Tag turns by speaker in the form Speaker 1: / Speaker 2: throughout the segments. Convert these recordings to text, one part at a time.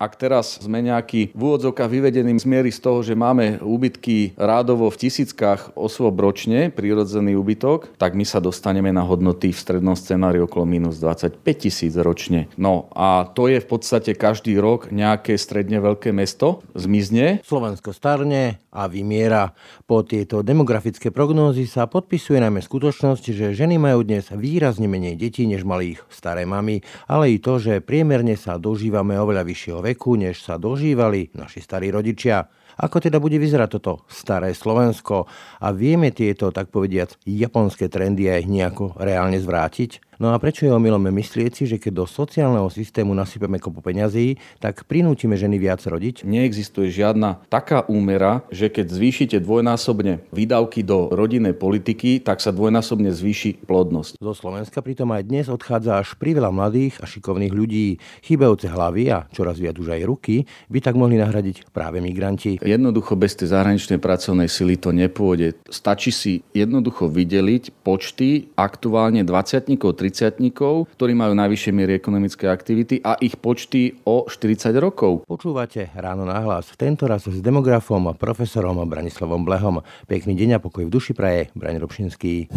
Speaker 1: Ak teraz sme nejaký v úvodzovkách vyvedený z miery z toho, že máme úbytky rádovo v tisíckach osôb ročne, prírodzený úbytok, tak my sa dostaneme na hodnoty v strednom scenári okolo minus 25 tisíc ročne. No a to je v podstate každý rok nejaké stredne veľké mesto zmizne.
Speaker 2: Slovensko starne a vymiera. Po tieto demografické prognózy sa podpisuje najmä skutočnosť, že ženy majú dnes výrazne menej detí, než mali ich staré mamy, ale i to, že priemerne sa dožívame oveľa vyššieho veku, než sa dožívali naši starí rodičia. Ako teda bude vyzerať toto staré Slovensko a vieme tieto, tak povediac, japonské trendy aj nejako reálne zvrátiť? No a prečo je omylom myslieť si, že keď do sociálneho systému nasypeme kopu peňazí, tak prinútime ženy viac rodiť?
Speaker 1: Neexistuje žiadna taká úmera, že keď zvýšite dvojnásobne výdavky do rodinnej politiky, tak sa dvojnásobne zvýši plodnosť.
Speaker 2: Zo Slovenska pritom aj dnes odchádza až priveľa mladých a šikovných ľudí. Chýbajúce hlavy a čoraz viac už aj ruky by tak mohli nahradiť práve migranti.
Speaker 1: Jednoducho bez tej zahraničnej pracovnej sily to nepôjde. Stačí si jednoducho vydeliť počty aktuálne 20 30 ktorí majú najvyššie miery ekonomické aktivity a ich počty o 40 rokov.
Speaker 2: Počúvate ráno nahlas. Tento raz s demografom a profesorom Branislavom Blehom. Pekný deň a pokoj v duši praje. Braň Robšinský.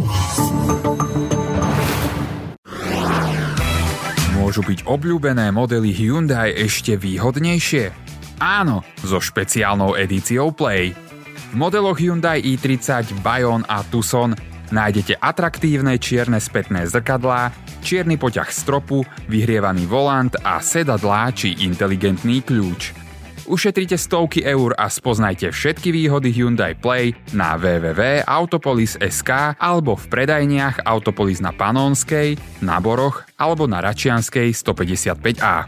Speaker 3: Môžu byť obľúbené modely Hyundai ešte výhodnejšie? Áno, so špeciálnou edíciou Play. V modeloch Hyundai i30, Bayon a Tucson nájdete atraktívne čierne spätné zrkadlá, čierny poťah stropu, vyhrievaný volant a sedadlá či inteligentný kľúč. Ušetrite stovky eur a spoznajte všetky výhody Hyundai Play na www.autopolis.sk alebo v predajniach Autopolis na Panonskej, na Boroch alebo na Račianskej 155A.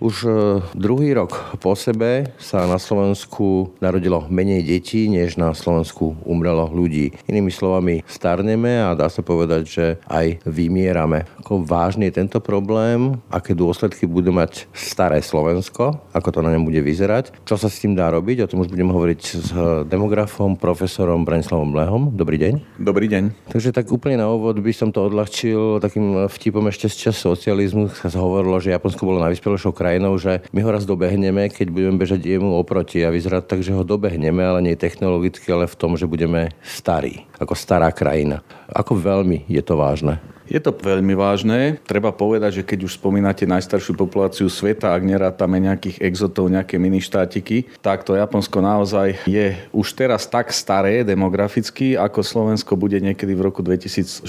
Speaker 2: Už e, druhý rok po sebe sa na Slovensku narodilo menej detí, než na Slovensku umrelo ľudí. Inými slovami, starneme a dá sa povedať, že aj vymierame. Ako vážny je tento problém, aké dôsledky bude mať staré Slovensko, ako to na ňom bude vyzerať, čo sa s tým dá robiť, o tom už budem hovoriť s demografom, profesorom Branislavom Blehom. Dobrý deň.
Speaker 1: Dobrý deň.
Speaker 2: Takže tak úplne na úvod by som to odľahčil takým vtipom ešte z čas socializmu. Sa hovorilo, že Japonsko bolo najvyspelejšou krajinou krajinou, že my ho raz dobehneme, keď budeme bežať jemu oproti a vyzerá tak, že ho dobehneme, ale nie technologicky, ale v tom, že budeme starí, ako stará krajina. Ako veľmi je to vážne?
Speaker 1: Je to veľmi vážne. Treba povedať, že keď už spomínate najstaršiu populáciu sveta, ak nerátame nejakých exotov, nejaké miništátiky, tak to Japonsko naozaj je už teraz tak staré demograficky, ako Slovensko bude niekedy v roku 2060.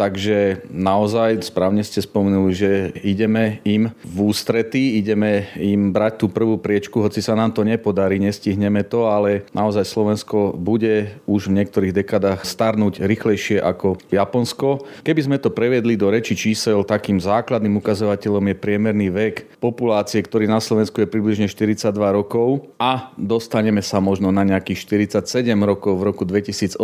Speaker 1: Takže naozaj správne ste spomenuli, že ideme im v ústrety, ideme im brať tú prvú priečku, hoci sa nám to nepodarí, nestihneme to, ale naozaj Slovensko bude už v niektorých dekadách starnúť rýchlejšie ako Japonsko. Keby sme to prevedli do reči čísel, takým základným ukazovateľom je priemerný vek populácie, ktorý na Slovensku je približne 42 rokov a dostaneme sa možno na nejakých 47 rokov v roku 2080.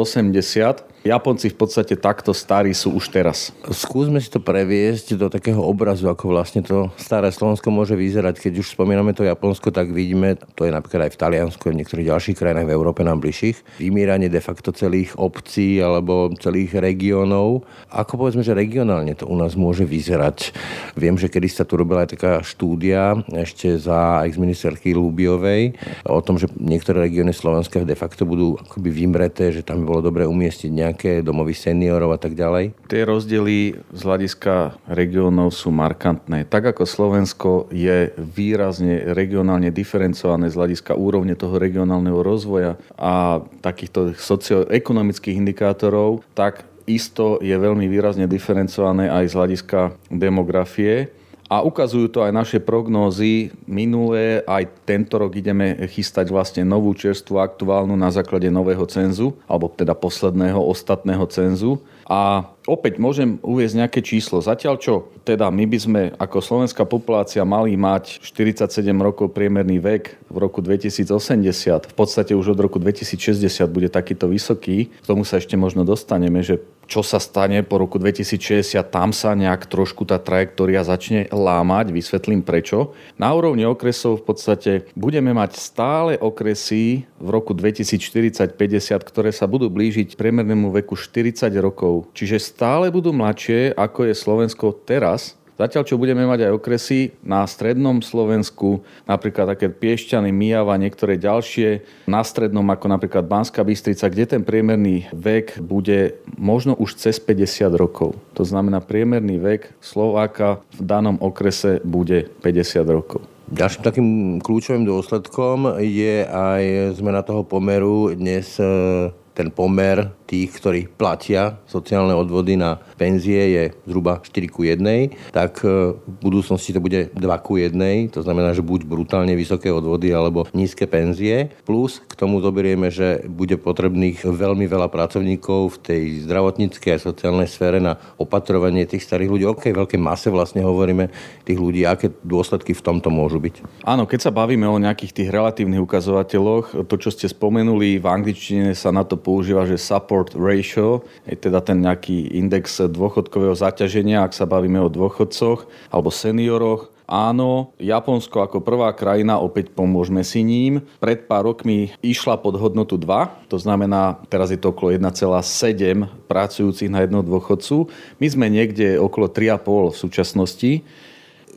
Speaker 1: Japonci v podstate takto starí sú už teraz.
Speaker 2: Skúsme si to previesť do takého obrazu, ako vlastne to staré Slovensko môže vyzerať. Keď už spomíname to Japonsko, tak vidíme, to je napríklad aj v Taliansku v niektorých ďalších krajinách v Európe nám bližších, vymieranie de facto celých obcí alebo celých regiónov. Ako povedzme, že regionálne to u nás môže vyzerať? Viem, že kedy sa tu robila aj taká štúdia ešte za ex-ministerky Lubiovej o tom, že niektoré regióny Slovenska de facto budú akoby vymreté, že tam by bolo dobre umiestniť nejaké domovy seniorov a tak ďalej.
Speaker 1: Tie rozdiely z hľadiska regiónov sú markantné. Tak ako Slovensko je výrazne regionálne diferencované z hľadiska úrovne toho regionálneho rozvoja a takýchto socioekonomických indikátorov, tak isto je veľmi výrazne diferencované aj z hľadiska demografie. A ukazujú to aj naše prognózy. Minulé aj tento rok ideme chystať vlastne novú čerstvu aktuálnu na základe nového cenzu, alebo teda posledného ostatného cenzu. A opäť môžem uviezť nejaké číslo. Zatiaľ čo teda my by sme ako slovenská populácia mali mať 47 rokov priemerný vek v roku 2080, v podstate už od roku 2060 bude takýto vysoký, k tomu sa ešte možno dostaneme, že čo sa stane po roku 2060, tam sa nejak trošku tá trajektória začne lámať, vysvetlím prečo. Na úrovni okresov v podstate budeme mať stále okresy v roku 2040-50, ktoré sa budú blížiť priemernému veku 40 rokov. Čiže stále budú mladšie, ako je Slovensko teraz, Zatiaľ, čo budeme mať aj okresy na strednom Slovensku, napríklad také Piešťany, Mijava, niektoré ďalšie, na strednom ako napríklad Banská Bystrica, kde ten priemerný vek bude možno už cez 50 rokov. To znamená, priemerný vek Slováka v danom okrese bude 50 rokov.
Speaker 2: Ďalším takým kľúčovým dôsledkom je aj zmena toho pomeru. Dnes eh, ten pomer tých, ktorí platia sociálne odvody na penzie je zhruba 4 ku 1, tak e, v budúcnosti to bude 2 ku 1, to znamená, že buď brutálne vysoké odvody alebo nízke penzie, plus k tomu zoberieme, že bude potrebných veľmi veľa pracovníkov v tej zdravotníckej a sociálnej sfére na opatrovanie tých starých ľudí. O okay, veľké mase vlastne hovoríme tých ľudí, aké dôsledky v tomto môžu byť.
Speaker 1: Áno, keď sa bavíme o nejakých tých relatívnych ukazovateľoch, to, čo ste spomenuli, v angličtine sa na to používa, že support support ratio, je teda ten nejaký index dôchodkového zaťaženia, ak sa bavíme o dôchodcoch alebo senioroch. Áno, Japonsko ako prvá krajina, opäť pomôžme si ním, pred pár rokmi išla pod hodnotu 2, to znamená, teraz je to okolo 1,7 pracujúcich na jedného dôchodcu. My sme niekde okolo 3,5 v súčasnosti.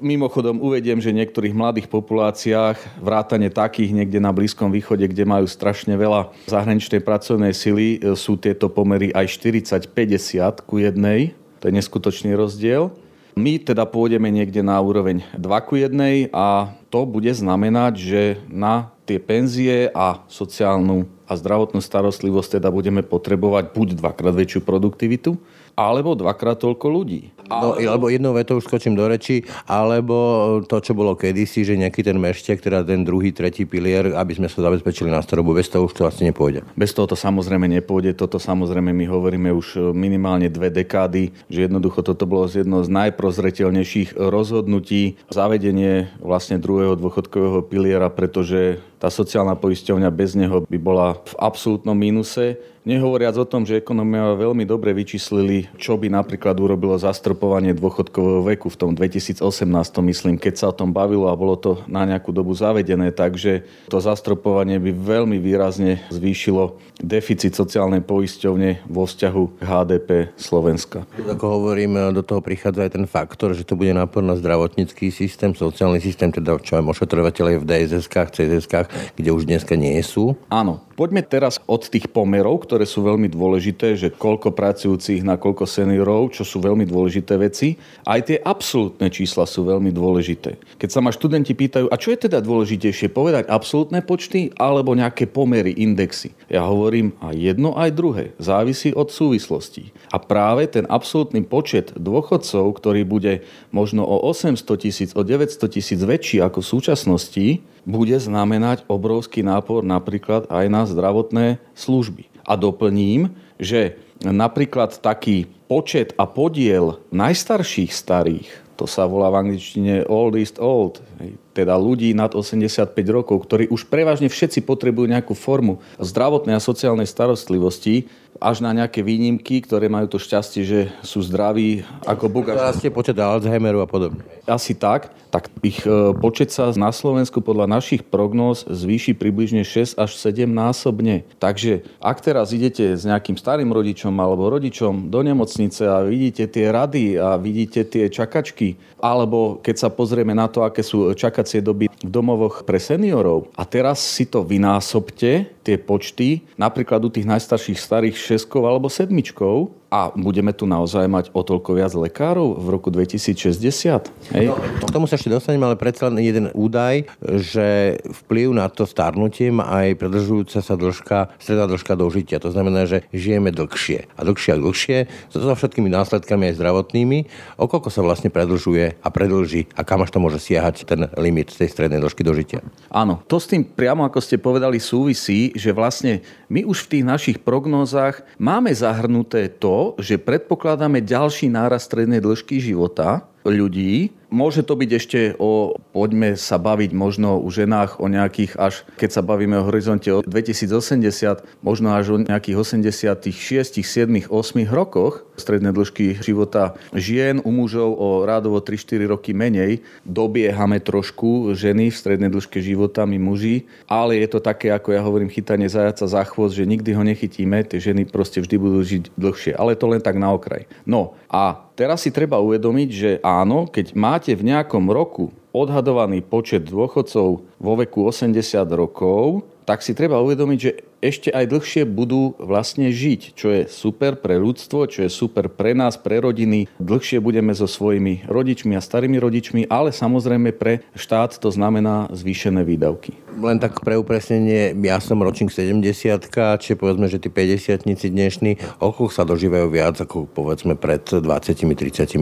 Speaker 1: Mimochodom uvediem, že v niektorých mladých populáciách, vrátane takých niekde na Blízkom východe, kde majú strašne veľa zahraničnej pracovnej sily, e, sú tieto pomery aj 40-50 ku jednej. To je neskutočný rozdiel. My teda pôjdeme niekde na úroveň 2 ku 1 a to bude znamenať, že na tie penzie a sociálnu a zdravotnú starostlivosť teda budeme potrebovať buď dvakrát väčšiu produktivitu, alebo dvakrát toľko ľudí.
Speaker 2: No, alebo jednou vetou už skočím do reči, alebo to, čo bolo kedysi, že nejaký ten meštek, teda ten druhý, tretí pilier, aby sme sa zabezpečili na starobu. Bez toho už to asi nepôjde.
Speaker 1: Bez toho to samozrejme nepôjde. Toto samozrejme my hovoríme už minimálne dve dekády, že jednoducho toto bolo z jedno z najprozretelnejších rozhodnutí zavedenie vlastne druhého dôchodkového piliera, pretože tá sociálna poisťovňa bez neho by bola v absolútnom mínuse. Nehovoriac o tom, že ekonomia veľmi dobre vyčíslili, čo by napríklad urobilo zastropovanie dôchodkového veku v tom 2018, myslím, keď sa o tom bavilo a bolo to na nejakú dobu zavedené, takže to zastropovanie by veľmi výrazne zvýšilo deficit sociálnej poisťovne vo vzťahu HDP Slovenska.
Speaker 2: Ako hovorím, do toho prichádza aj ten faktor, že to bude nápor na zdravotnícky systém, sociálny systém, teda čo aj ošetrovateľe v DSS-kách, CSS-kách, kde už dneska nie sú.
Speaker 1: Áno, poďme teraz od tých pomerov, ktoré sú veľmi dôležité, že koľko pracujúcich na koľko seniorov, čo sú veľmi dôležité veci. Aj tie absolútne čísla sú veľmi dôležité. Keď sa ma študenti pýtajú, a čo je teda dôležitejšie, povedať absolútne počty alebo nejaké pomery, indexy? Ja hovorím aj jedno, aj druhé. Závisí od súvislostí. A práve ten absolútny počet dôchodcov, ktorý bude možno o 800 tisíc, o 900 tisíc väčší ako v súčasnosti, bude znamenať obrovský nápor napríklad aj na zdravotné služby. A doplním, že napríklad taký počet a podiel najstarších starých, to sa volá v angličtine oldest old, teda ľudí nad 85 rokov, ktorí už prevažne všetci potrebujú nejakú formu zdravotnej a sociálnej starostlivosti, až na nejaké výnimky, ktoré majú to šťastie, že sú zdraví ako Búk.
Speaker 2: Rastie počet Alzheimeru a podobne.
Speaker 1: Asi tak. Tak ich e, počet sa na Slovensku podľa našich prognóz zvýši približne 6 až 7 násobne. Takže ak teraz idete s nejakým starým rodičom alebo rodičom do nemocnice a vidíte tie rady a vidíte tie čakačky, alebo keď sa pozrieme na to, aké sú čakacie doby v domovoch pre seniorov a teraz si to vynásobte, tie počty, napríklad u tých najstarších starých šestkov alebo sedmičkov, a budeme tu naozaj mať o toľko viac lekárov v roku 2060? Hej? No,
Speaker 2: k tomu sa ešte dostaneme, ale predsa len jeden údaj, že vplyv na to starnutie má aj predlžujúca sa dĺžka, stredná dĺžka dožitia. To znamená, že žijeme dlhšie a dlhšie a dlhšie, so všetkými následkami aj zdravotnými. O koľko sa vlastne predlžuje a predlží a kam až to môže siahať ten limit tej strednej dĺžky dožitia?
Speaker 1: Áno, to s tým priamo, ako ste povedali, súvisí, že vlastne my už v tých našich prognózach máme zahrnuté to, že predpokladáme ďalší nárast strednej dĺžky života ľudí, Môže to byť ešte o, poďme sa baviť možno o ženách o nejakých až, keď sa bavíme o horizonte o 2080, možno až o nejakých 86, 7, 8 rokoch stredné dĺžky života žien, u mužov o rádovo 3-4 roky menej. Dobiehame trošku ženy v strednej dĺžke života, my muži, ale je to také, ako ja hovorím, chytanie zajaca za chvost, že nikdy ho nechytíme, tie ženy proste vždy budú žiť dlhšie. Ale to len tak na okraj. No a teraz si treba uvedomiť, že áno, keď máte v nejakom roku odhadovaný počet dôchodcov vo veku 80 rokov, tak si treba uvedomiť, že ešte aj dlhšie budú vlastne žiť, čo je super pre ľudstvo, čo je super pre nás, pre rodiny. Dlhšie budeme so svojimi rodičmi a starými rodičmi, ale samozrejme pre štát to znamená zvýšené výdavky.
Speaker 2: Len tak pre upresnenie, ja som ročník 70 čiže povedzme, že tí 50 dnešní, okolo sa dožívajú viac ako povedzme pred 20-30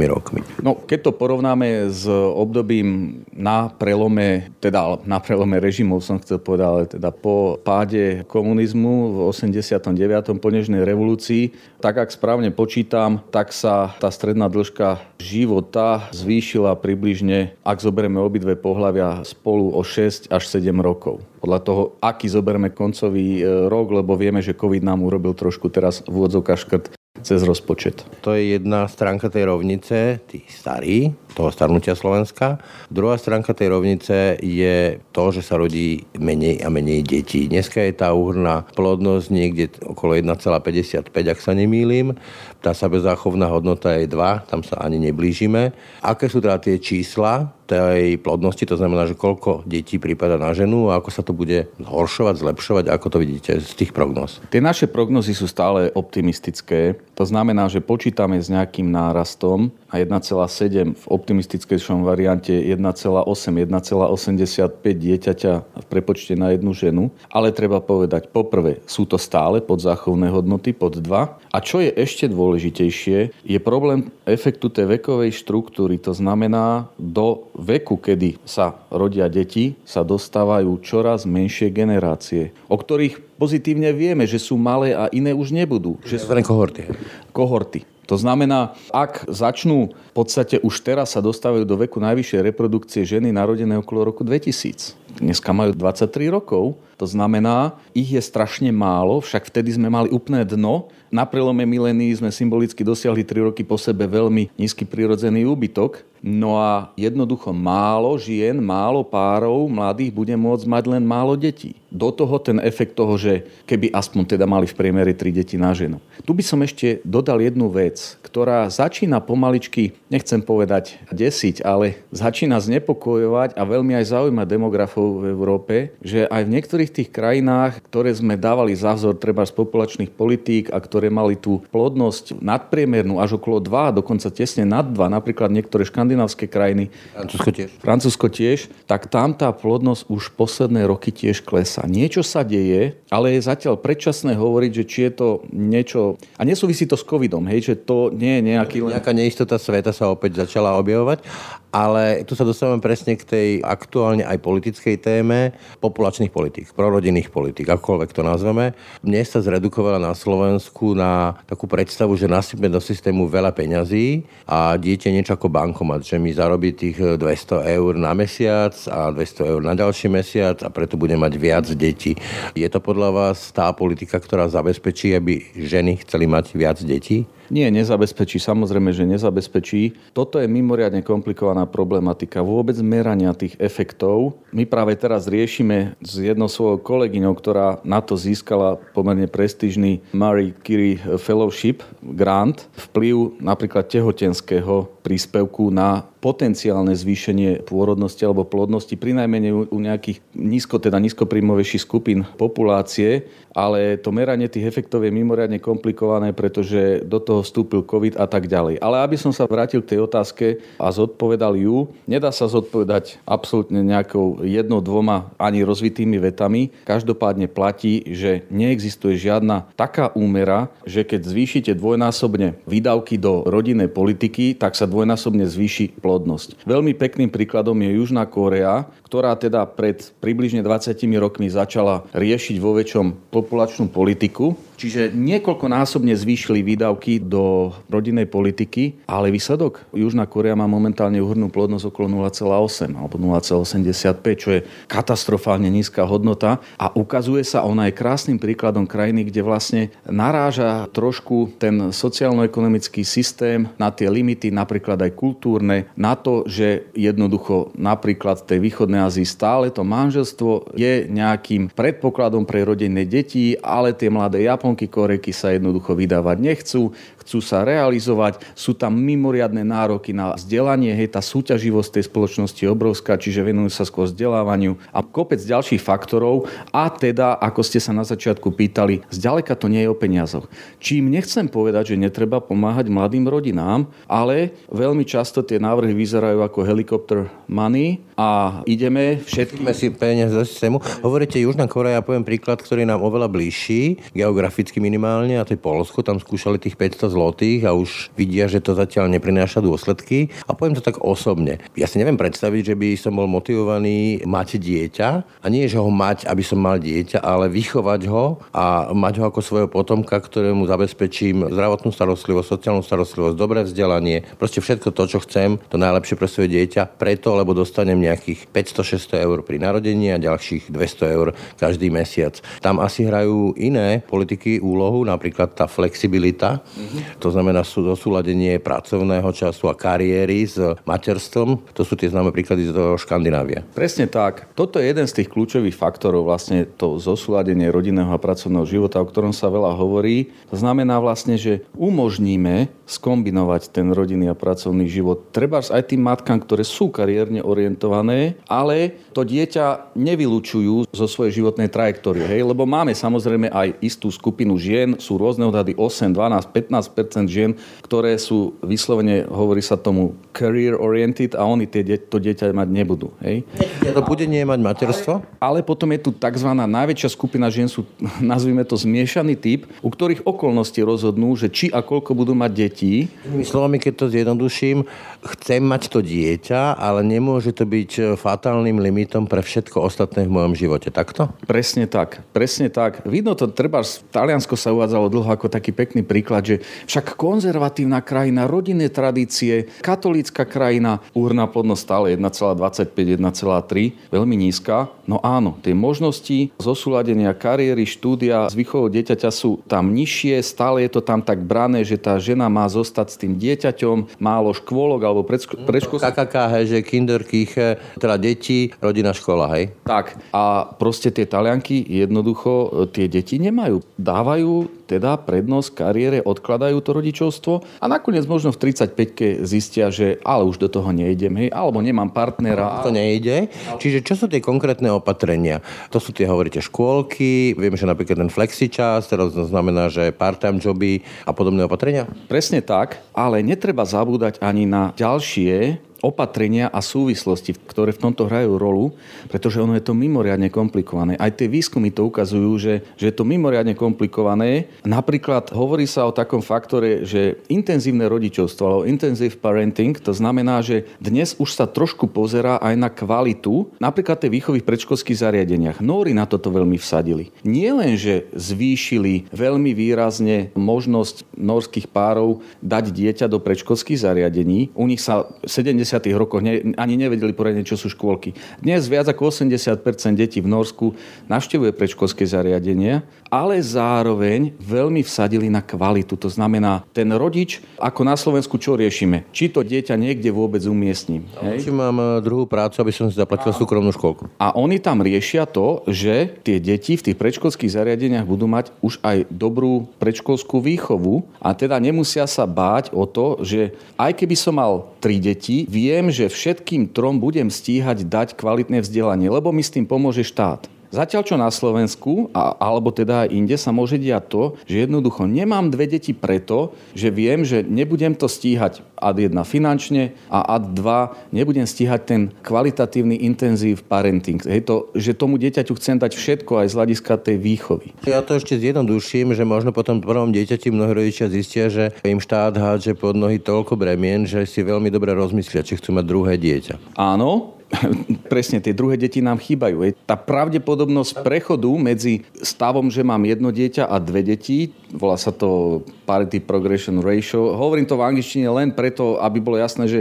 Speaker 2: rokmi.
Speaker 1: No, keď to porovnáme s obdobím na prelome, teda na prelome režimov som chcel povedať, ale teda po páde komunizmu, v 89. po nežnej revolúcii, tak ak správne počítam, tak sa tá stredná dĺžka života zvýšila približne, ak zoberieme obidve pohľavia spolu o 6 až 7 rokov. Podľa toho, aký zoberieme koncový e, rok, lebo vieme, že COVID nám urobil trošku teraz v škrt cez rozpočet.
Speaker 2: To je jedna stránka tej rovnice, tí starí, toho starnutia Slovenska. Druhá stránka tej rovnice je to, že sa rodí menej a menej detí. Dneska je tá úhrná plodnosť niekde okolo 1,55, ak sa nemýlim. Tá sebezáchovná hodnota je 2, tam sa ani neblížime. Aké sú teda tie čísla tej plodnosti, to znamená, že koľko detí prípada na ženu a ako sa to bude zhoršovať, zlepšovať, ako to vidíte z tých prognóz?
Speaker 1: Tie naše prognozy sú stále optimistické. To znamená, že počítame s nejakým nárastom a 1,7 v optimistickejšom variante 1,8, 1,85 dieťaťa v prepočte na jednu ženu. Ale treba povedať, poprvé, sú to stále podzáchovné hodnoty, pod 2. A čo je ešte dôležitejšie, je problém efektu tej vekovej štruktúry. To znamená, do veku, kedy sa rodia deti, sa dostávajú čoraz menšie generácie, o ktorých pozitívne vieme, že sú malé a iné už nebudú.
Speaker 2: Že sú kohorty.
Speaker 1: Kohorty. To znamená, ak začnú v podstate už teraz sa dostávajú do veku najvyššej reprodukcie ženy narodené okolo roku 2000. Dneska majú 23 rokov, to znamená, ich je strašne málo, však vtedy sme mali úplné dno. Na prelome milénií sme symbolicky dosiahli 3 roky po sebe veľmi nízky prirodzený úbytok. No a jednoducho málo žien, málo párov mladých bude môcť mať len málo detí. Do toho ten efekt toho, že keby aspoň teda mali v priemere 3 deti na ženu. Tu by som ešte dodal jednu vec, ktorá začína pomaličky, nechcem povedať desiť, ale začína znepokojovať a veľmi aj zaujímať demografov v Európe, že aj v niektorých tých krajinách, ktoré sme dávali za vzor treba z populačných politík a ktoré mali tú plodnosť nadpriemernú až okolo 2, dokonca tesne nad 2, napríklad niektoré škandinávske krajiny,
Speaker 2: Francúzsko tiež.
Speaker 1: Francúzsko tiež, tak tam tá plodnosť už posledné roky tiež klesá. Niečo sa deje, ale je zatiaľ predčasné hovoriť, že či je to niečo... A nesúvisí to s covidom, hej, že to nie je nejaký...
Speaker 2: Nejaká neistota sveta sa opäť začala objavovať, ale tu sa dostávame presne k tej aktuálne aj politickej téme populačných politík prorodinných politik, akokoľvek to nazveme. Dnes sa zredukovala na Slovensku na takú predstavu, že nasypme do systému veľa peňazí a dieťa niečo ako bankomat, že mi zarobí tých 200 eur na mesiac a 200 eur na ďalší mesiac a preto bude mať viac detí. Je to podľa vás tá politika, ktorá zabezpečí, aby ženy chceli mať viac detí?
Speaker 1: Nie, nezabezpečí, samozrejme, že nezabezpečí. Toto je mimoriadne komplikovaná problematika. Vôbec merania tých efektov. My práve teraz riešime s jednou svojou kolegyňou, ktorá na to získala pomerne prestížny Marie Curie Fellowship grant, vplyv napríklad tehotenského príspevku na potenciálne zvýšenie pôrodnosti alebo plodnosti, pri najmenej u nejakých nízko, teda nízkopríjmovejších skupín populácie, ale to meranie tých efektov je mimoriadne komplikované, pretože do toho vstúpil COVID a tak ďalej. Ale aby som sa vrátil k tej otázke a zodpovedal ju, nedá sa zodpovedať absolútne nejakou jednou, dvoma ani rozvitými vetami. Každopádne platí, že neexistuje žiadna taká úmera, že keď zvýšite dvojnásobne výdavky do rodinnej politiky, tak sa dvojnásobne zvýši plodnosť. Veľmi pekným príkladom je Južná Kórea, ktorá teda pred približne 20 rokmi začala riešiť vo väčšom populačnú politiku. Čiže niekoľkonásobne zvýšili výdavky do rodinnej politiky, ale výsledok? Južná Korea má momentálne uhrnú plodnosť okolo 0,8 alebo 0,85, čo je katastrofálne nízka hodnota. A ukazuje sa, ona je krásnym príkladom krajiny, kde vlastne naráža trošku ten sociálno-ekonomický systém na tie limity, napríklad aj kultúrne, na to, že jednoducho napríklad tej východnej Ázii stále to manželstvo je nejakým predpokladom pre rodinné deti, ale tie mladé Japonky, Koreky sa jednoducho vydávať nechcú, chcú sa realizovať, sú tam mimoriadne nároky na vzdelanie, hej, tá súťaživosť tej spoločnosti je obrovská, čiže venujú sa skôr vzdelávaniu a kopec ďalších faktorov a teda, ako ste sa na začiatku pýtali, zďaleka to nie je o peniazoch. Čím nechcem povedať, že netreba pomáhať mladým rodinám, ale veľmi často tie návrhy vyzerajú ako helikopter money a ideme všetky...
Speaker 2: si peniaze do systému. Hovoríte Južná Korea, poviem príklad, ktorý nám oveľa bližší, geograficky minimálne, a to je Polsko, tam skúšali tých 500 zlotých a už vidia, že to zatiaľ neprináša dôsledky. A poviem to tak osobne. Ja si neviem predstaviť, že by som bol motivovaný mať dieťa a nie, že ho mať, aby som mal dieťa, ale vychovať ho a mať ho ako svojho potomka, ktorému zabezpečím zdravotnú starostlivosť, sociálnu starostlivosť, dobré vzdelanie, proste všetko to, čo chcem, to najlepšie pre svoje dieťa, preto, lebo dostanem nejakých 500-600 eur pri narodení a ďalších 200 eur každý mesiac. Tam asi hrajú iné politiky úlohu, napríklad tá flexibilita, mm-hmm. To znamená sú dosúladenie pracovného času a kariéry s materstvom. To sú tie známe príklady z Škandinávie.
Speaker 1: Presne tak. Toto je jeden z tých kľúčových faktorov, vlastne to zosúladenie rodinného a pracovného života, o ktorom sa veľa hovorí. To znamená vlastne, že umožníme skombinovať ten rodinný a pracovný život. Treba aj tým matkám, ktoré sú kariérne orientované, ale to dieťa nevylučujú zo svojej životnej trajektórie. Hej? Lebo máme samozrejme aj istú skupinu žien, sú rôzne odhady 8, 12, 15 žien, ktoré sú vyslovene, hovorí sa tomu career oriented a oni tie, to dieťa mať nebudú. Hej?
Speaker 2: Ja to bude nie mať materstvo?
Speaker 1: Ale, ale potom je tu tzv. najväčšia skupina žien, sú, nazvime to zmiešaný typ, u ktorých okolnosti rozhodnú, že či a koľko budú mať detí.
Speaker 2: Tými slovami, keď to zjednoduším, chcem mať to dieťa, ale nemôže to byť fatálnym limitom pre všetko ostatné v mojom živote. Takto?
Speaker 1: Presne tak. Presne tak. Vidno to, treba, Taliansko sa uvádzalo dlho ako taký pekný príklad, že však konzervatívna krajina, rodinné tradície, katolícka krajina, úrna plodnosť stále 1,25, 1,3, veľmi nízka. No áno, tie možnosti zosúladenia kariéry, štúdia s výchovou dieťaťa sú tam nižšie, stále je to tam tak brané, že tá žena má zostať s tým dieťaťom, málo škôlok alebo predškolských...
Speaker 2: KKK, hej, že kinderkýche, teda deti, rodina, škola, hej?
Speaker 1: Tak. A proste tie talianky jednoducho tie deti nemajú. Dávajú teda prednosť kariére, odkladajú to rodičovstvo a nakoniec možno v 35-ke zistia, že ale už do toho nejdem, hej, alebo nemám partnera.
Speaker 2: To nejde. Čiže čo sú tie konkrétne opatrenia? To sú tie, hovoríte, škôlky, viem, že napríklad ten flexičas, teraz znamená, že part-time joby a podobné opatrenia?
Speaker 1: Presne tak, ale netreba zabúdať ani na ďalšie opatrenia a súvislosti, ktoré v tomto hrajú rolu, pretože ono je to mimoriadne komplikované. Aj tie výskumy to ukazujú, že, že je to mimoriadne komplikované. Napríklad hovorí sa o takom faktore, že intenzívne rodičovstvo alebo intensive parenting, to znamená, že dnes už sa trošku pozerá aj na kvalitu napríklad tej výchovy v predškolských zariadeniach. Nóri na toto veľmi vsadili. Nie len, že zvýšili veľmi výrazne možnosť norských párov dať dieťa do predškolských zariadení. U nich sa 70 rokoch ne, ani nevedeli poriadne, čo sú škôlky. Dnes viac ako 80% detí v Norsku navštevuje predškolské zariadenia, ale zároveň veľmi vsadili na kvalitu. To znamená, ten rodič, ako na Slovensku, čo riešime? Či to dieťa niekde vôbec umiestním.
Speaker 2: Či mám e, druhú prácu, aby som si zaplatil súkromnú školku.
Speaker 1: A oni tam riešia to, že tie deti v tých predškolských zariadeniach budú mať už aj dobrú predškolskú výchovu a teda nemusia sa báť o to, že aj keby som mal tri deti, viem, že všetkým trom budem stíhať dať kvalitné vzdelanie, lebo mi s tým pomôže štát. Zatiaľ čo na Slovensku, a, alebo teda aj inde sa môže diať to, že jednoducho nemám dve deti preto, že viem, že nebudem to stíhať ad 1 finančne a ad 2 nebudem stíhať ten kvalitatívny intenzív parenting. Hej, to, že tomu dieťaťu chcem dať všetko aj z hľadiska tej výchovy.
Speaker 2: Ja to ešte zjednoduším, že možno potom prvom dieťati mnohí rodičia zistia, že im štát hádže pod nohy toľko bremien, že si veľmi dobre rozmyslia, či chcú mať druhé dieťa.
Speaker 1: Áno, presne tie druhé deti nám chýbajú. Tá pravdepodobnosť prechodu medzi stavom, že mám jedno dieťa a dve deti, volá sa to parity progression ratio. Hovorím to v angličtine len preto, aby bolo jasné, že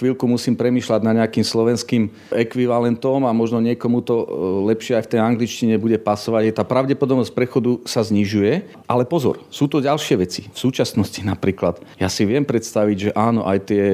Speaker 1: chvíľku musím premýšľať na nejakým slovenským ekvivalentom a možno niekomu to e, lepšie aj v tej angličtine bude pasovať. Je tá pravdepodobnosť prechodu sa znižuje, ale pozor, sú to ďalšie veci. V súčasnosti napríklad, ja si viem predstaviť, že áno, aj tie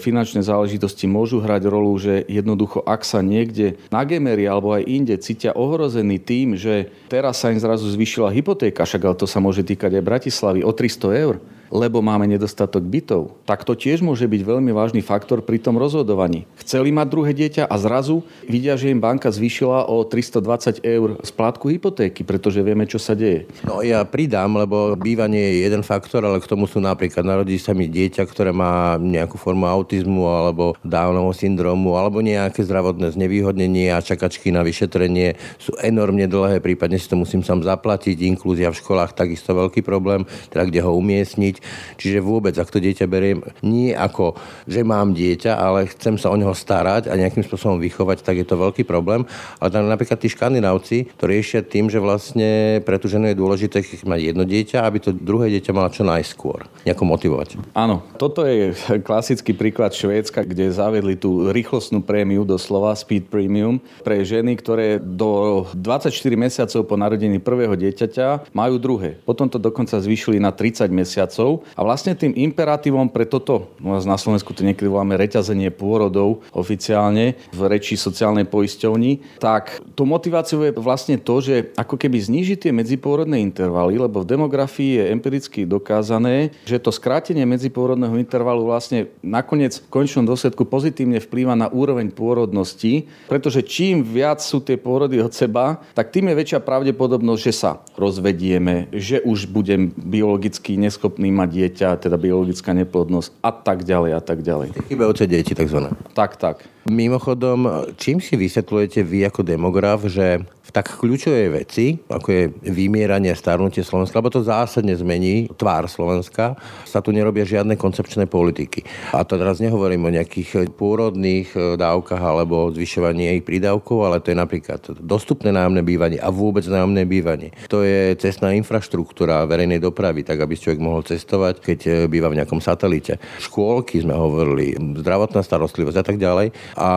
Speaker 1: finančné záležitosti môžu hrať rolu, že jednoducho, ak sa niekde na Gemery alebo aj inde cítia ohrození tým, že teraz sa im zrazu zvyšila hypotéka, však ale to sa môže týkať aj Bratislavy o 300 eur, lebo máme nedostatok bytov, tak to tiež môže byť veľmi vážny faktor pri tom rozhodovaní. Chceli mať druhé dieťa a zrazu vidia, že im banka zvýšila o 320 eur splátku hypotéky, pretože vieme, čo sa deje.
Speaker 2: No ja pridám, lebo bývanie je jeden faktor, ale k tomu sú napríklad narodí sa mi dieťa, ktoré má nejakú formu autizmu alebo Downovho syndromu alebo nejaké zdravotné znevýhodnenie a čakačky na vyšetrenie sú enormne dlhé, prípadne si to musím sám zaplatiť, inklúzia v školách takisto veľký problém, teda kde ho umiestniť. Čiže vôbec, ak to dieťa beriem nie ako, že mám dieťa, ale chcem sa o neho starať a nejakým spôsobom vychovať, tak je to veľký problém. Ale tam napríklad tí škandinávci to riešia tým, že vlastne pre tú ženu je dôležité, má jedno dieťa, aby to druhé dieťa mala čo najskôr. Nejako motivovať.
Speaker 1: Áno, toto je klasický príklad Švédska, kde zavedli tú rýchlostnú prémiu, doslova speed premium, pre ženy, ktoré do 24 mesiacov po narodení prvého dieťaťa majú druhé. Potom to dokonca zvýšili na 30 mesiacov pôrodov. A vlastne tým imperatívom pre toto, na Slovensku to niekedy voláme reťazenie pôrodov oficiálne v reči sociálnej poisťovni, tak to motiváciou je vlastne to, že ako keby znižiť tie medzipôrodné intervaly, lebo v demografii je empiricky dokázané, že to skrátenie medzipôrodného intervalu vlastne nakoniec v končnom dôsledku pozitívne vplýva na úroveň pôrodnosti, pretože čím viac sú tie pôrody od seba, tak tým je väčšia pravdepodobnosť, že sa rozvedieme, že už budem biologicky neschopný mať dieťa, teda biologická neplodnosť a tak ďalej a tak ďalej.
Speaker 2: Chybajúce deti takzvané.
Speaker 1: Tak, tak.
Speaker 2: Mimochodom, čím si vysvetľujete vy ako demograf, že tak kľúčovej veci, ako je vymieranie starnutie Slovenska, lebo to zásadne zmení tvár Slovenska, sa tu nerobia žiadne koncepčné politiky. A to teraz nehovorím o nejakých pôrodných e, dávkach alebo zvyšovaní ich prídavkov, ale to je napríklad dostupné nájomné bývanie a vôbec nájomné bývanie. To je cestná infraštruktúra verejnej dopravy, tak aby človek mohol cestovať, keď e, býva v nejakom satelite. Škôlky sme hovorili, zdravotná starostlivosť a tak ďalej. A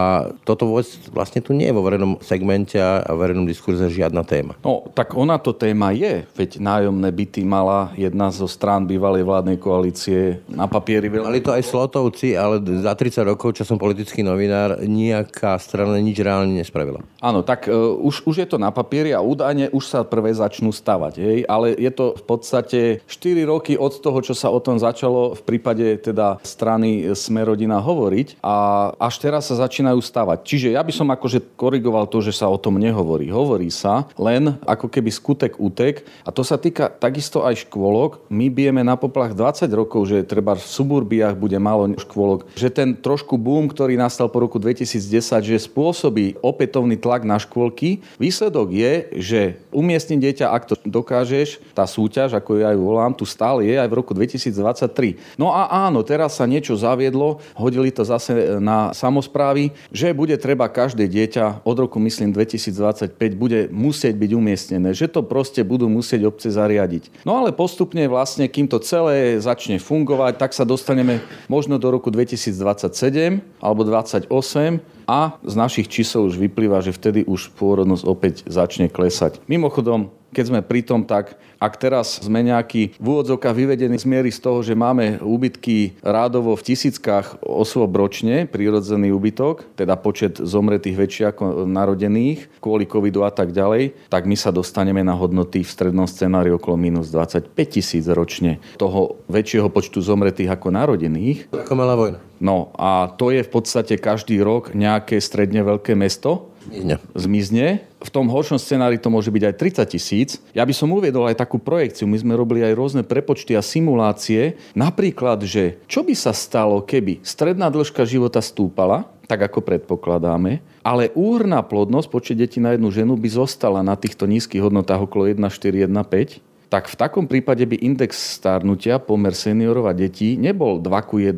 Speaker 2: toto vlastne tu nie je vo verejnom segmente a verejnom diskurze diskurze žiadna téma.
Speaker 1: No, tak ona to téma je, veď nájomné byty mala jedna zo strán bývalej vládnej koalície na papieri.
Speaker 2: Veľmi... Mali to aj Slotovci, ale za 30 rokov, čo som politický novinár, nejaká strana nič reálne nespravila.
Speaker 1: Áno, tak uh, už, už je to na papieri a údajne už sa prvé začnú stavať, hej? ale je to v podstate 4 roky od toho, čo sa o tom začalo v prípade teda strany Smerodina hovoriť a až teraz sa začínajú stavať. Čiže ja by som akože korigoval to, že sa o tom nehovorí. Hovorí hovorí sa len ako keby skutek útek a to sa týka takisto aj škôlok. My bijeme na poplach 20 rokov, že treba v suburbiách bude málo škôlok. Že ten trošku boom, ktorý nastal po roku 2010, že spôsobí opätovný tlak na škôlky. Výsledok je, že umiestniť dieťa, ak to dokážeš, tá súťaž, ako ja ju volám, tu stále je aj v roku 2023. No a áno, teraz sa niečo zaviedlo, hodili to zase na samozprávy, že bude treba každé dieťa od roku, myslím, 2025 bude musieť byť umiestnené, že to proste budú musieť obce zariadiť. No ale postupne vlastne, kým to celé začne fungovať, tak sa dostaneme možno do roku 2027 alebo 2028 a z našich čísel už vyplýva, že vtedy už pôrodnosť opäť začne klesať. Mimochodom, keď sme pri tom, tak ak teraz sme nejaký v úvodzovkách vyvedení z miery z toho, že máme úbytky rádovo v tisíckach osôb ročne, prírodzený úbytok, teda počet zomretých väčší ako narodených kvôli covidu a tak ďalej, tak my sa dostaneme na hodnoty v strednom scenári okolo minus 25 tisíc ročne toho väčšieho počtu zomretých ako narodených.
Speaker 2: Ako malá vojna.
Speaker 1: No a to je v podstate každý rok nejaké stredne veľké mesto,
Speaker 2: Zmizne.
Speaker 1: Zmizne. V tom horšom scenári to môže byť aj 30 tisíc. Ja by som uviedol aj takú projekciu. My sme robili aj rôzne prepočty a simulácie. Napríklad, že čo by sa stalo, keby stredná dĺžka života stúpala, tak ako predpokladáme, ale úhrná plodnosť, počet detí na jednu ženu by zostala na týchto nízkych hodnotách okolo 1,4, 1,5 tak v takom prípade by index starnutia, pomer seniorov a detí, nebol 2 ku 1,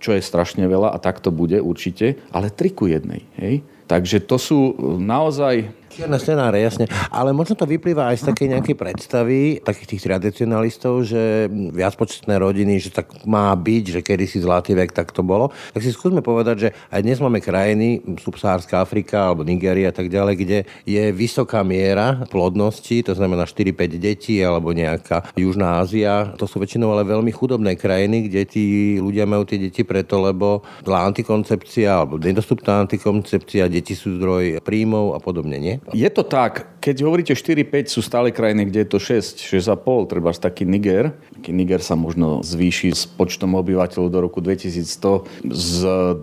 Speaker 1: čo je strašne veľa a tak to bude určite, ale 3 ku 1. Hej? Takže to sú naozaj
Speaker 2: Čierne scenáre, jasne. Ale možno to vyplýva aj z takej nejakej predstavy takých tých tradicionalistov, že viacpočetné rodiny, že tak má byť, že kedy si zlatý vek, tak to bolo. Tak si skúsme povedať, že aj dnes máme krajiny, subsahárska Afrika alebo Nigeria a tak ďalej, kde je vysoká miera plodnosti, to znamená 4-5 detí alebo nejaká Južná Ázia. To sú väčšinou ale veľmi chudobné krajiny, kde tí ľudia majú tie deti preto, lebo zlá antikoncepcia alebo nedostupná antikoncepcia, deti sú zdroj príjmov a podobne, nie?
Speaker 1: Je to tak, keď hovoríte 4-5, sú stále krajiny, kde je to 6, 6,5, treba taký Niger. Niger sa možno zvýši s počtom obyvateľov do roku 2100 z 20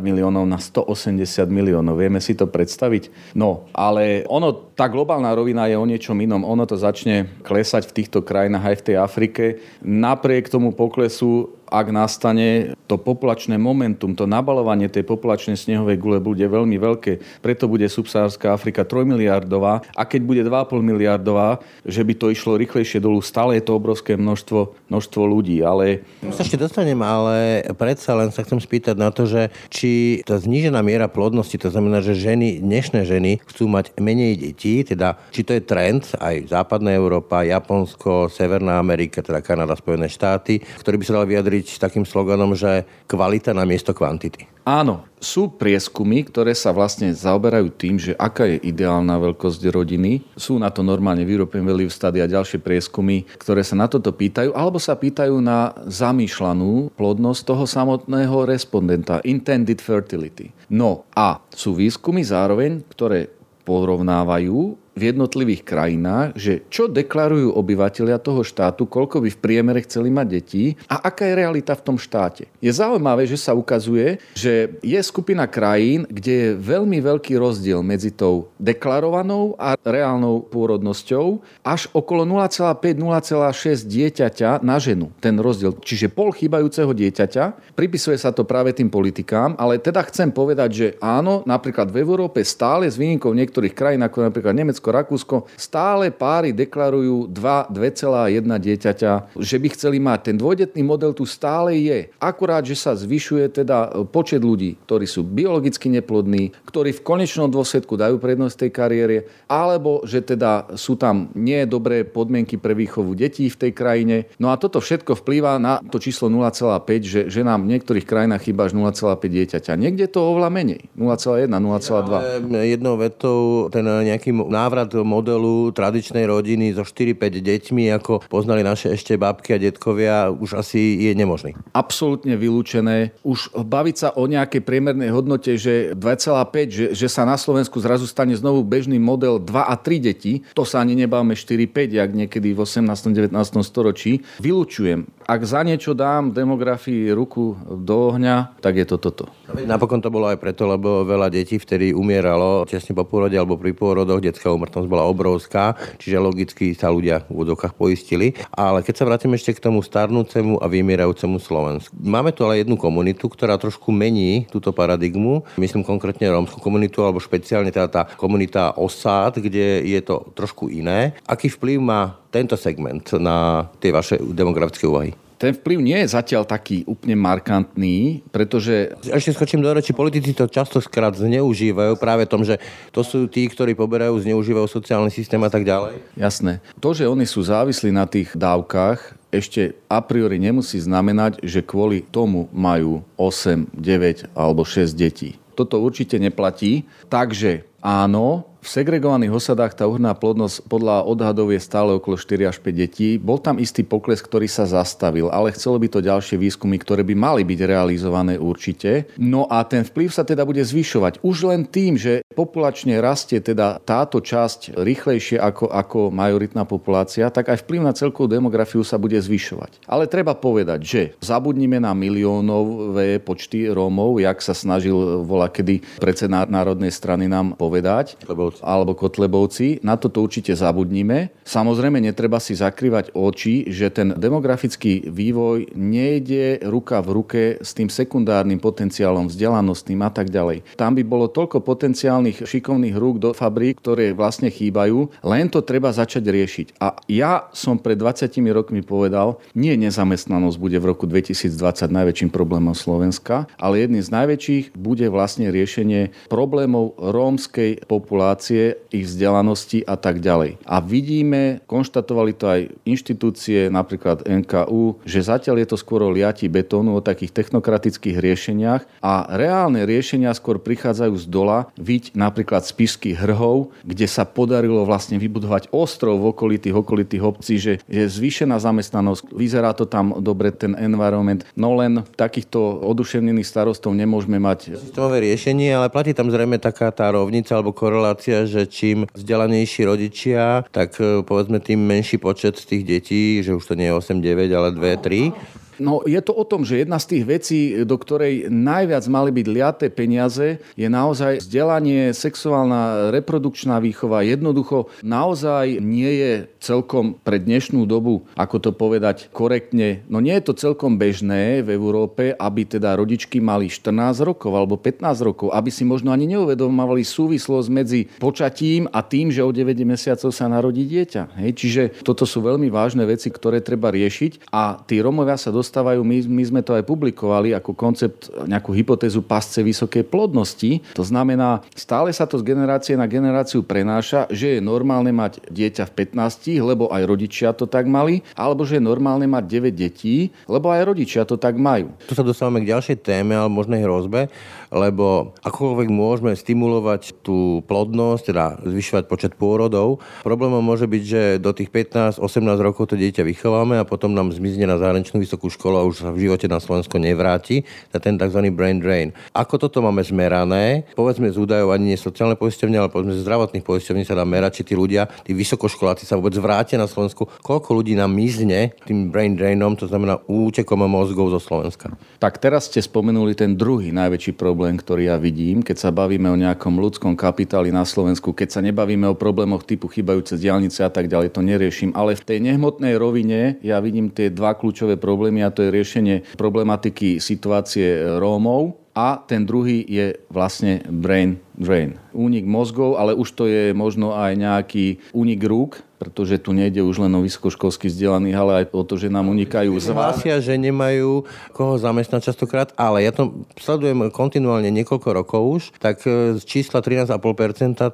Speaker 1: miliónov na 180 miliónov. Vieme si to predstaviť? No, ale ono, tá globálna rovina je o niečom inom. Ono to začne klesať v týchto krajinách aj v tej Afrike. Napriek tomu poklesu ak nastane to populačné momentum, to nabalovanie tej populačnej snehovej gule bude veľmi veľké. Preto bude subsahárska Afrika 3 miliardová a keď bude 2,5 miliardová, že by to išlo rýchlejšie dolu, stále je to obrovské množstvo, množstvo ľudí. Ale...
Speaker 2: Sa ešte dostanem, ale predsa len sa chcem spýtať na to, že či tá znížená miera plodnosti, to znamená, že ženy, dnešné ženy chcú mať menej detí, teda či to je trend aj západná Európa, Japonsko, Severná Amerika, teda Kanada, Spojené štáty, ktorý by sa dal vyjadriť s takým sloganom, že kvalita na miesto kvantity.
Speaker 1: Áno, sú prieskumy, ktoré sa vlastne zaoberajú tým, že aká je ideálna veľkosť rodiny. Sú na to normálne European Value Study a ďalšie prieskumy, ktoré sa na toto pýtajú, alebo sa pýtajú na zamýšľanú plodnosť toho samotného respondenta, intended fertility. No a sú výskumy zároveň, ktoré porovnávajú v jednotlivých krajinách, že čo deklarujú obyvateľia toho štátu, koľko by v priemere chceli mať detí a aká je realita v tom štáte. Je zaujímavé, že sa ukazuje, že je skupina krajín, kde je veľmi veľký rozdiel medzi tou deklarovanou a reálnou pôrodnosťou až okolo 0,5-0,6 dieťaťa na ženu. Ten rozdiel. Čiže pol chýbajúceho dieťaťa. Pripisuje sa to práve tým politikám, ale teda chcem povedať, že áno, napríklad v Európe stále s výnimkou niektorých krajín, ako napríklad Nemecko, Rakúsko, stále páry deklarujú 2, 2,1 dieťaťa, že by chceli mať. Ten dvojdetný model tu stále je. Akurát, že sa zvyšuje teda e, počet ľudí, ktorí sú biologicky neplodní, ktorí v konečnom dôsledku dajú prednosť tej kariére, alebo že teda sú tam nie dobré podmienky pre výchovu detí v tej krajine. No a toto všetko vplýva na to číslo 0,5, že, že nám v niektorých krajinách chýba až 0,5 dieťaťa. Niekde to oveľa menej. 0,1, 0,2.
Speaker 2: Jednou vetou ten nejaký návrh návrat modelu tradičnej rodiny so 4-5 deťmi, ako poznali naše ešte babky a detkovia, už asi je nemožný.
Speaker 1: Absolútne vylúčené. Už baviť sa o nejakej priemernej hodnote, že 2,5, že, že sa na Slovensku zrazu stane znovu bežný model 2 a 3 deti, to sa ani nebáme 4-5, jak niekedy v 18. 19. storočí. Vylúčujem. Ak za niečo dám demografii ruku do ohňa, tak je to toto.
Speaker 2: Napokon to bolo aj preto, lebo veľa detí vtedy umieralo tesne po pôrode alebo pri pôrodoch, detská úmrtnosť bola obrovská, čiže logicky sa ľudia v úvodokách poistili. Ale keď sa vrátim ešte k tomu starnúcemu a vymierajúcemu Slovensku. Máme tu ale jednu komunitu, ktorá trošku mení túto paradigmu. Myslím konkrétne rómsku komunitu, alebo špeciálne teda tá komunita osád, kde je to trošku iné. Aký vplyv má tento segment na tie vaše demografické úvahy?
Speaker 1: Ten vplyv nie je zatiaľ taký úplne markantný, pretože...
Speaker 2: Ešte skočím do reči, politici to častokrát zneužívajú práve tom, že to sú tí, ktorí poberajú, zneužívajú sociálny systém a tak ďalej.
Speaker 1: Jasné. To, že oni sú závislí na tých dávkach, ešte a priori nemusí znamenať, že kvôli tomu majú 8, 9 alebo 6 detí. Toto určite neplatí. Takže áno, v segregovaných osadách tá uhrná plodnosť podľa odhadov je stále okolo 4 až 5 detí. Bol tam istý pokles, ktorý sa zastavil, ale chcelo by to ďalšie výskumy, ktoré by mali byť realizované určite. No a ten vplyv sa teda bude zvyšovať. Už len tým, že populačne rastie teda táto časť rýchlejšie ako, ako majoritná populácia, tak aj vplyv na celkovú demografiu sa bude zvyšovať. Ale treba povedať, že zabudnime na miliónové počty Rómov, jak sa snažil vola kedy predseda Národnej strany nám povedať, povedať.
Speaker 2: Kotlebovci.
Speaker 1: Alebo Kotlebovci. Na toto určite zabudnime. Samozrejme, netreba si zakrývať oči, že ten demografický vývoj nejde ruka v ruke s tým sekundárnym potenciálom, vzdelanostným a tak ďalej. Tam by bolo toľko potenciálnych šikovných rúk do fabrík, ktoré vlastne chýbajú, len to treba začať riešiť. A ja som pred 20 rokmi povedal, nie nezamestnanosť bude v roku 2020 najväčším problémom Slovenska, ale jedným z najväčších bude vlastne riešenie problémov rómskej populácie, ich vzdelanosti a tak ďalej. A vidíme, konštatovali to aj inštitúcie, napríklad NKU, že zatiaľ je to skôr o liati betónu, o takých technokratických riešeniach a reálne riešenia skôr prichádzajú z dola, viď napríklad z Pišských hrhov, kde sa podarilo vlastne vybudovať ostrov v okolitých, okolitých obcí, že je zvýšená zamestnanosť, vyzerá to tam dobre, ten environment, no len takýchto oduševnených starostov nemôžeme mať.
Speaker 2: Systémové riešenie, ale platí tam zrejme taká tá rovnica alebo korelácia, že čím vzdelanejší rodičia, tak e, povedzme tým menší počet tých detí, že už to nie je 8-9, ale 2-3,
Speaker 1: No je to o tom, že jedna z tých vecí, do ktorej najviac mali byť liaté peniaze, je naozaj vzdelanie, sexuálna reprodukčná výchova. Jednoducho naozaj nie je celkom pre dnešnú dobu, ako to povedať korektne, no nie je to celkom bežné v Európe, aby teda rodičky mali 14 rokov alebo 15 rokov, aby si možno ani neuvedomovali súvislosť medzi počatím a tým, že o 9 mesiacov sa narodí dieťa. Hej, čiže toto sú veľmi vážne veci, ktoré treba riešiť a tí Romovia sa dostávajú, my, my sme to aj publikovali ako koncept, nejakú hypotézu pasce vysokej plodnosti. To znamená, stále sa to z generácie na generáciu prenáša, že je normálne mať dieťa v 15, lebo aj rodičia to tak mali, alebo že je normálne mať 9 detí, lebo aj rodičia to tak majú.
Speaker 2: Tu sa dostávame k ďalšej téme, ale možnej hrozbe, lebo akokoľvek môžeme stimulovať tú plodnosť, teda zvyšovať počet pôrodov, problémom môže byť, že do tých 15-18 rokov to dieťa vychováme a potom nám zmizne na zahraničnú vysokú školu a už sa v živote na Slovensko nevráti, na ten tzv. brain drain. Ako toto máme zmerané? Povedzme z údajov ani nie sociálne poisťovne, ale povedzme z zdravotných poisťovní sa dá merať, či tí ľudia, tí vysokoškoláci sa vôbec vrátia na Slovensku. Koľko ľudí nám mizne tým brain drainom, to znamená útekom mozgov zo Slovenska?
Speaker 1: Tak teraz ste spomenuli ten druhý najväčší problém, ktorý ja vidím, keď sa bavíme o nejakom ľudskom kapitáli na Slovensku, keď sa nebavíme o problémoch typu chybajúce diálnice a tak ďalej, to neriešim. Ale v tej nehmotnej rovine ja vidím tie dva kľúčové problémy a to je riešenie problematiky situácie Rómov a ten druhý je vlastne brain drain. Únik mozgov, ale už to je možno aj nejaký únik rúk, pretože tu nejde už len o vysokoškolsky vzdelaných, ale aj o to, že nám unikajú
Speaker 2: zvá. Hlásia, že nemajú koho zamestnať častokrát, ale ja to sledujem kontinuálne niekoľko rokov už, tak e, z čísla 13,5%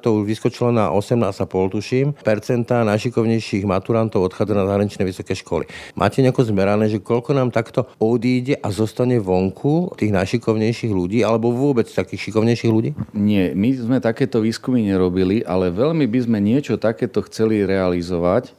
Speaker 2: to už vyskočilo na 18,5 tuším. Percenta najšikovnejších maturantov odchádza na zahraničné vysoké školy. Máte nejako zmerané, že koľko nám takto odíde a zostane vonku tých najšikovnejších ľudí, alebo vôbec takých šikovnejších ľudí?
Speaker 1: Nie, my sme takéto výskumy nerobili, ale veľmi by sme niečo takéto chceli realizovať.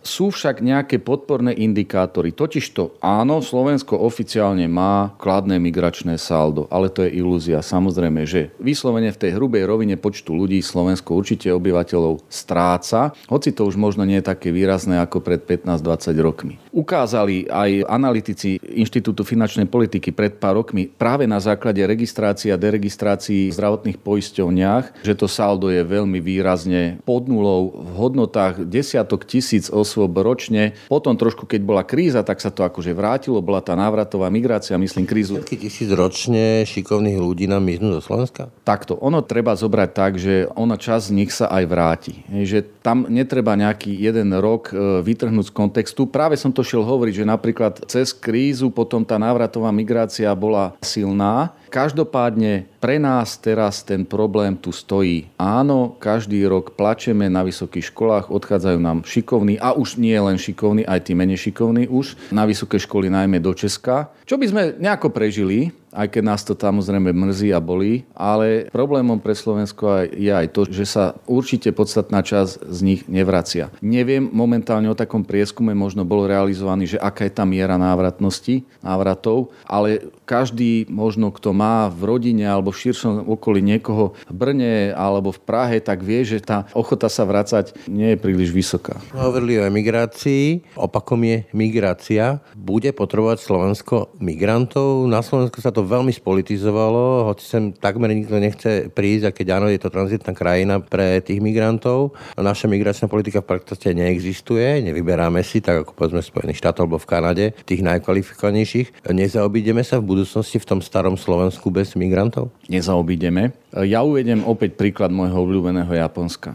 Speaker 1: Sú však nejaké podporné indikátory. Totižto áno, Slovensko oficiálne má kladné migračné saldo, ale to je ilúzia. Samozrejme, že vyslovene v tej hrubej rovine počtu ľudí Slovensko určite obyvateľov stráca, hoci to už možno nie je také výrazné ako pred 15-20 rokmi. Ukázali aj analytici Inštitútu finančnej politiky pred pár rokmi práve na základe registrácie a deregistrácií zdravotných poisťovniach, že to saldo je veľmi výrazne pod nulou v hodnotách desiatok tisíc osôb ročne. Potom trošku, keď bola kríza, tak sa to akože vrátilo, bola tá návratová migrácia, myslím krízu.
Speaker 2: Desiatky tisíc ročne šikovných ľudí nám miznú do Slovenska?
Speaker 1: Takto, ono treba zobrať tak, že ona čas z nich sa aj vráti. Že tam netreba nejaký jeden rok e, vytrhnúť z kontextu. Práve som to šiel hovoriť, že napríklad cez krízu potom tá návratová migrácia bola silná. Každopádne pre nás teraz ten problém tu stojí. Áno, každý rok plačeme na vysokých školách, odchádzajú nám šikovní a už nie len šikovní, aj tí menej šikovní už na vysoké školy najmä do Česka. Čo by sme nejako prežili, aj keď nás to samozrejme mrzí a bolí, ale problémom pre Slovensko je aj to, že sa určite podstatná časť z nich nevracia. Neviem momentálne o takom prieskume, možno bol realizovaný, že aká je tá miera návratnosti, návratov, ale každý možno, kto má v rodine alebo v širšom okolí niekoho v Brne alebo v Prahe, tak vie, že tá ochota sa vracať nie je príliš vysoká.
Speaker 2: Hovorili o emigrácii, opakom je migrácia. Bude potrebovať Slovensko migrantov? Na Slovensku sa to to veľmi spolitizovalo, hoci sem takmer nikto nechce prísť a keď áno, je to tranzitná krajina pre tých migrantov. Naša migračná politika v podstate neexistuje, nevyberáme si, tak ako povedzme Spojených štátov alebo v Kanade, tých najkvalifikovanejších. Nezaobídeme sa v budúcnosti v tom starom Slovensku bez migrantov?
Speaker 1: Nezaobídeme. Ja uvedem opäť príklad môjho obľúbeného Japonska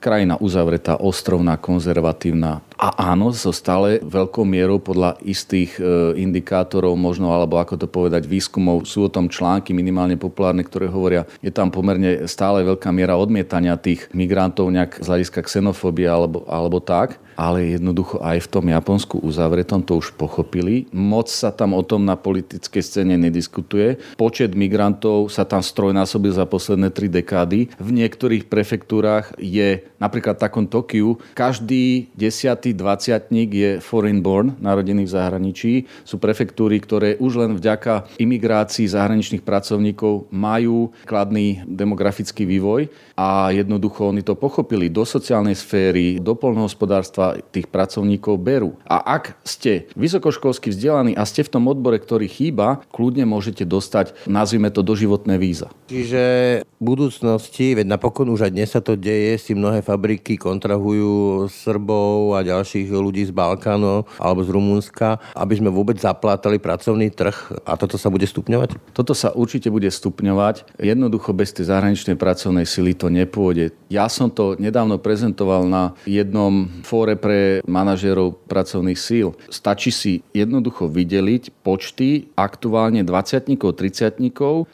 Speaker 1: krajina uzavretá, ostrovná, konzervatívna, a áno, so stále veľkou mierou podľa istých e, indikátorov, možno, alebo ako to povedať, výskumov, sú o tom články minimálne populárne, ktoré hovoria, je tam pomerne stále veľká miera odmietania tých migrantov nejak z hľadiska xenofóbie alebo, alebo tak ale jednoducho aj v tom Japonsku uzavretom to už pochopili. Moc sa tam o tom na politickej scéne nediskutuje. Počet migrantov sa tam strojnásobil za posledné tri dekády. V niektorých prefektúrach je napríklad takom Tokiu každý desiatý dvaciatník je foreign born, narodený v zahraničí. Sú prefektúry, ktoré už len vďaka imigrácii zahraničných pracovníkov majú kladný demografický vývoj a jednoducho oni to pochopili do sociálnej sféry, do polnohospodárstva, tých pracovníkov berú. A ak ste vysokoškolsky vzdelaní a ste v tom odbore, ktorý chýba, kľudne môžete dostať, nazvime to, doživotné víza.
Speaker 2: Čiže v budúcnosti, veď napokon už aj dnes sa to deje, si mnohé fabriky kontrahujú Srbov a ďalších ľudí z Balkánu alebo z Rumunska, aby sme vôbec zaplátali pracovný trh a toto sa bude stupňovať?
Speaker 1: Toto sa určite bude stupňovať. Jednoducho bez tej zahraničnej pracovnej sily to nepôjde. Ja som to nedávno prezentoval na jednom fóre pre manažérov pracovných síl. Stačí si jednoducho vydeliť počty aktuálne 20 30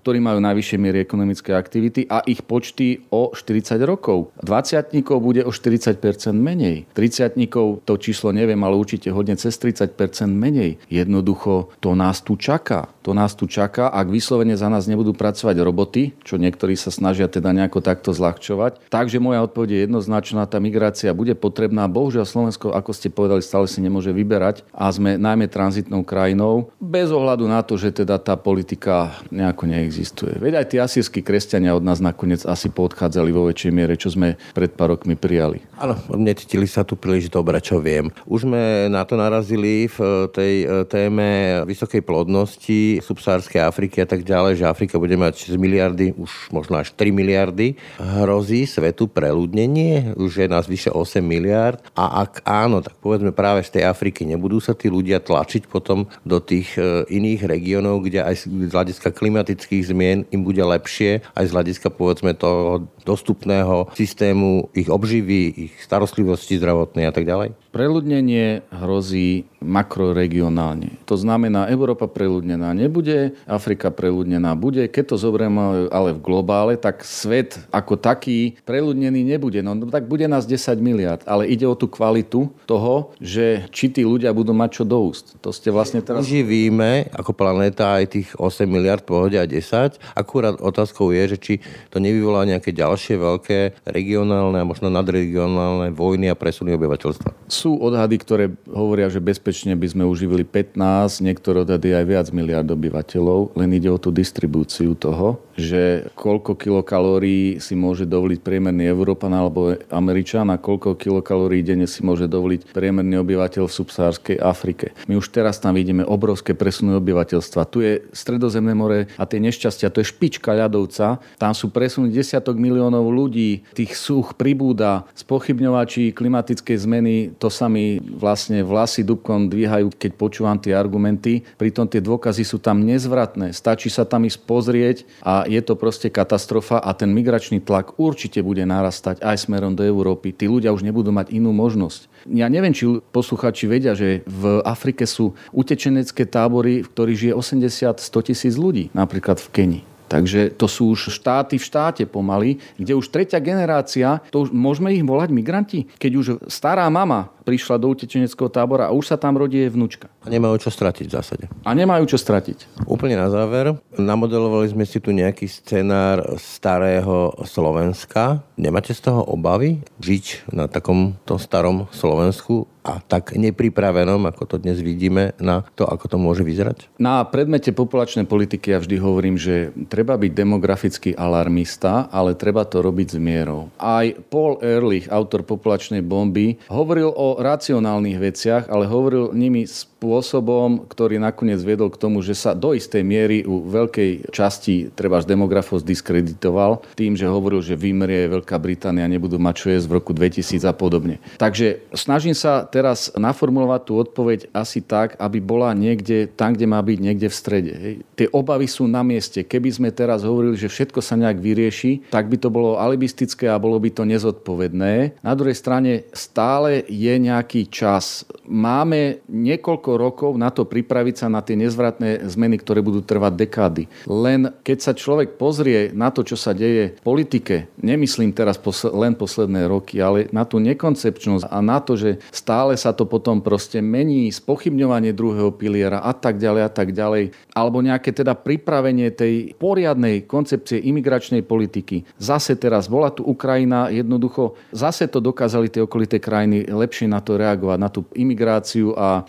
Speaker 1: ktorí majú najvyššie miery ekonomické aktivity a ich počty o 40 rokov. 20 bude o 40% menej. 30 to číslo neviem, ale určite hodne cez 30 menej. Jednoducho to nás tu čaká. To nás tu čaká. Ak vyslovene za nás nebudú pracovať roboty, čo niektorí sa snažia teda nejako takto zľahčovať. Takže moja odpoveď je jednoznačná, tá migrácia bude potrebná. Bohužiaľ Slovensko, ako ste povedali, stále si nemôže vyberať a sme najmä tranzitnou krajinou, bez ohľadu na to, že teda tá politika nejako neexistuje. Veď aj tí asýrsky kresťania od nás nakoniec asi podchádzali vo väčšej miere, čo sme pred pár rokmi prijali.
Speaker 2: Áno, necítili sa tu príliš dobre, čo viem. Už sme na to narazili v tej e, téme vysokej plodnosti subsárskej Afriky a tak ďalej, že Afrika bude mať 6 miliardy, už možno až 3 miliardy. Hrozí svetu preľudnenie, už je nás vyše 8 miliard a ak áno, tak povedzme práve z tej Afriky nebudú sa tí ľudia tlačiť potom do tých e, iných regiónov, kde aj z hľadiska klimatických zmien im bude lepšie, aj z hľadiska povedzme toho dostupného systému ich obživy, ich starostlivosti zdravotnej a tak ďalej?
Speaker 1: Preľudnenie hrozí makroregionálne. To znamená, Európa preľudnená nebude, Afrika preľudnená bude. Keď to zoberieme ale v globále, tak svet ako taký preľudnený nebude. No tak bude nás 10 miliard, ale ide o tú kvalitu toho, že či tí ľudia budú mať čo do úst. To ste vlastne teraz...
Speaker 2: Živíme ako planéta aj tých 8 miliard, pohode aj 10. Akurát otázkou je, že či to nevyvolá nejaké ďalšie veľké regionálne a možno nadregionálne vojny a presuny obyvateľstva.
Speaker 1: Sú odhady, ktoré hovoria, že bezpečne by sme uživili 15, niektoré odhady aj viac miliard obyvateľov, len ide o tú distribúciu toho, že koľko kilokalórií si môže dovoliť priemerný Európan alebo Američan a koľko kilokalórií denne si môže dovoliť priemerný obyvateľ v subsárskej Afrike. My už teraz tam vidíme obrovské presuny obyvateľstva. Tu je Stredozemné more a tie nešťastia, to je špička ľadovca. Tam sú presuny desiatok miliónov ľudí, tých súch pribúda, spochybňovači klimatickej zmeny, to sa mi vlastne vlasy dubkom dvíhajú, keď počúvam tie argumenty. Pritom tie dôkazy sú tam nezvratné. Stačí sa tam ísť pozrieť a je to proste katastrofa a ten migračný tlak určite bude narastať aj smerom do Európy. Tí ľudia už nebudú mať inú možnosť. Ja neviem, či posluchači vedia, že v Afrike sú utečenecké tábory, v ktorých žije 80-100 tisíc ľudí, napríklad v Kenii. Takže to sú už štáty v štáte pomaly, kde už tretia generácia, to už môžeme ich volať migranti, keď už stará mama prišla do utečeneckého tábora a už sa tam rodí jej vnúčka.
Speaker 2: A nemajú čo stratiť v zásade.
Speaker 1: A nemajú čo stratiť.
Speaker 2: Úplne na záver, namodelovali sme si tu nejaký scenár starého Slovenska. Nemáte z toho obavy žiť na takomto starom Slovensku a tak nepripravenom, ako to dnes vidíme, na to, ako to môže vyzerať?
Speaker 1: Na predmete populačnej politiky ja vždy hovorím, že treba byť demografický alarmista, ale treba to robiť s mierou. Aj Paul Ehrlich, autor populačnej bomby, hovoril o racionálnych veciach, ale hovoril nimi z spôsobom, ktorý nakoniec viedol k tomu, že sa do istej miery u veľkej časti treba demografov diskreditoval tým, že hovoril, že vymrie Veľká Británia, nebudú mať čo jesť v roku 2000 a podobne. Takže snažím sa teraz naformulovať tú odpoveď asi tak, aby bola niekde tam, kde má byť, niekde v strede. Hej. Tie obavy sú na mieste. Keby sme teraz hovorili, že všetko sa nejak vyrieši, tak by to bolo alibistické a bolo by to nezodpovedné. Na druhej strane stále je nejaký čas. Máme niekoľko rokov na to pripraviť sa na tie nezvratné zmeny, ktoré budú trvať dekády. Len keď sa človek pozrie na to, čo sa deje v politike, nemyslím teraz len posledné roky, ale na tú nekoncepčnosť a na to, že stále sa to potom proste mení, spochybňovanie druhého piliera a tak ďalej a tak ďalej, alebo nejaké teda pripravenie tej poriadnej koncepcie imigračnej politiky. Zase teraz bola tu Ukrajina, jednoducho zase to dokázali tie okolité krajiny lepšie na to reagovať, na tú imigráciu a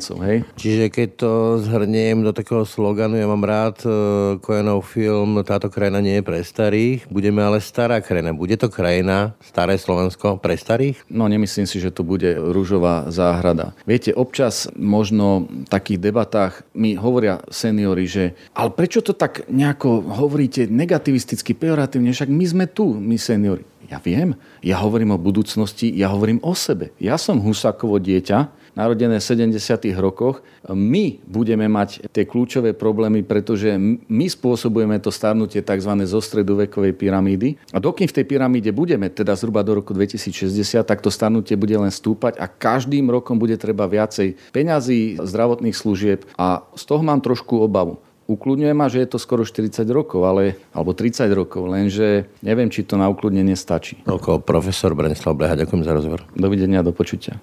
Speaker 1: Ukrajincov. Hej?
Speaker 2: Čiže keď to zhrniem do takého sloganu, ja mám rád Kojenov e, film Táto krajina nie je pre starých, budeme ale stará krajina. Bude to krajina, staré Slovensko, pre starých?
Speaker 1: No nemyslím si, že to bude rúžová záhrada. Viete, občas možno v takých debatách mi hovoria seniory, že ale prečo to tak nejako hovoríte negativisticky, pejoratívne, však my sme tu, my seniori. Ja viem, ja hovorím o budúcnosti, ja hovorím o sebe. Ja som Husákovo dieťa, narodené v 70. rokoch. My budeme mať tie kľúčové problémy, pretože my spôsobujeme to starnutie tzv. zo stredovekovej pyramídy. A dokým v tej pyramíde budeme, teda zhruba do roku 2060, tak to starnutie bude len stúpať a každým rokom bude treba viacej peňazí, zdravotných služieb a z toho mám trošku obavu ukludňuje ma, že je to skoro 40 rokov, ale, alebo 30 rokov, lenže neviem, či to na ukludnenie stačí.
Speaker 2: Toľko profesor Brenislav Bleha, ďakujem za rozhovor.
Speaker 1: Dovidenia, do počutia.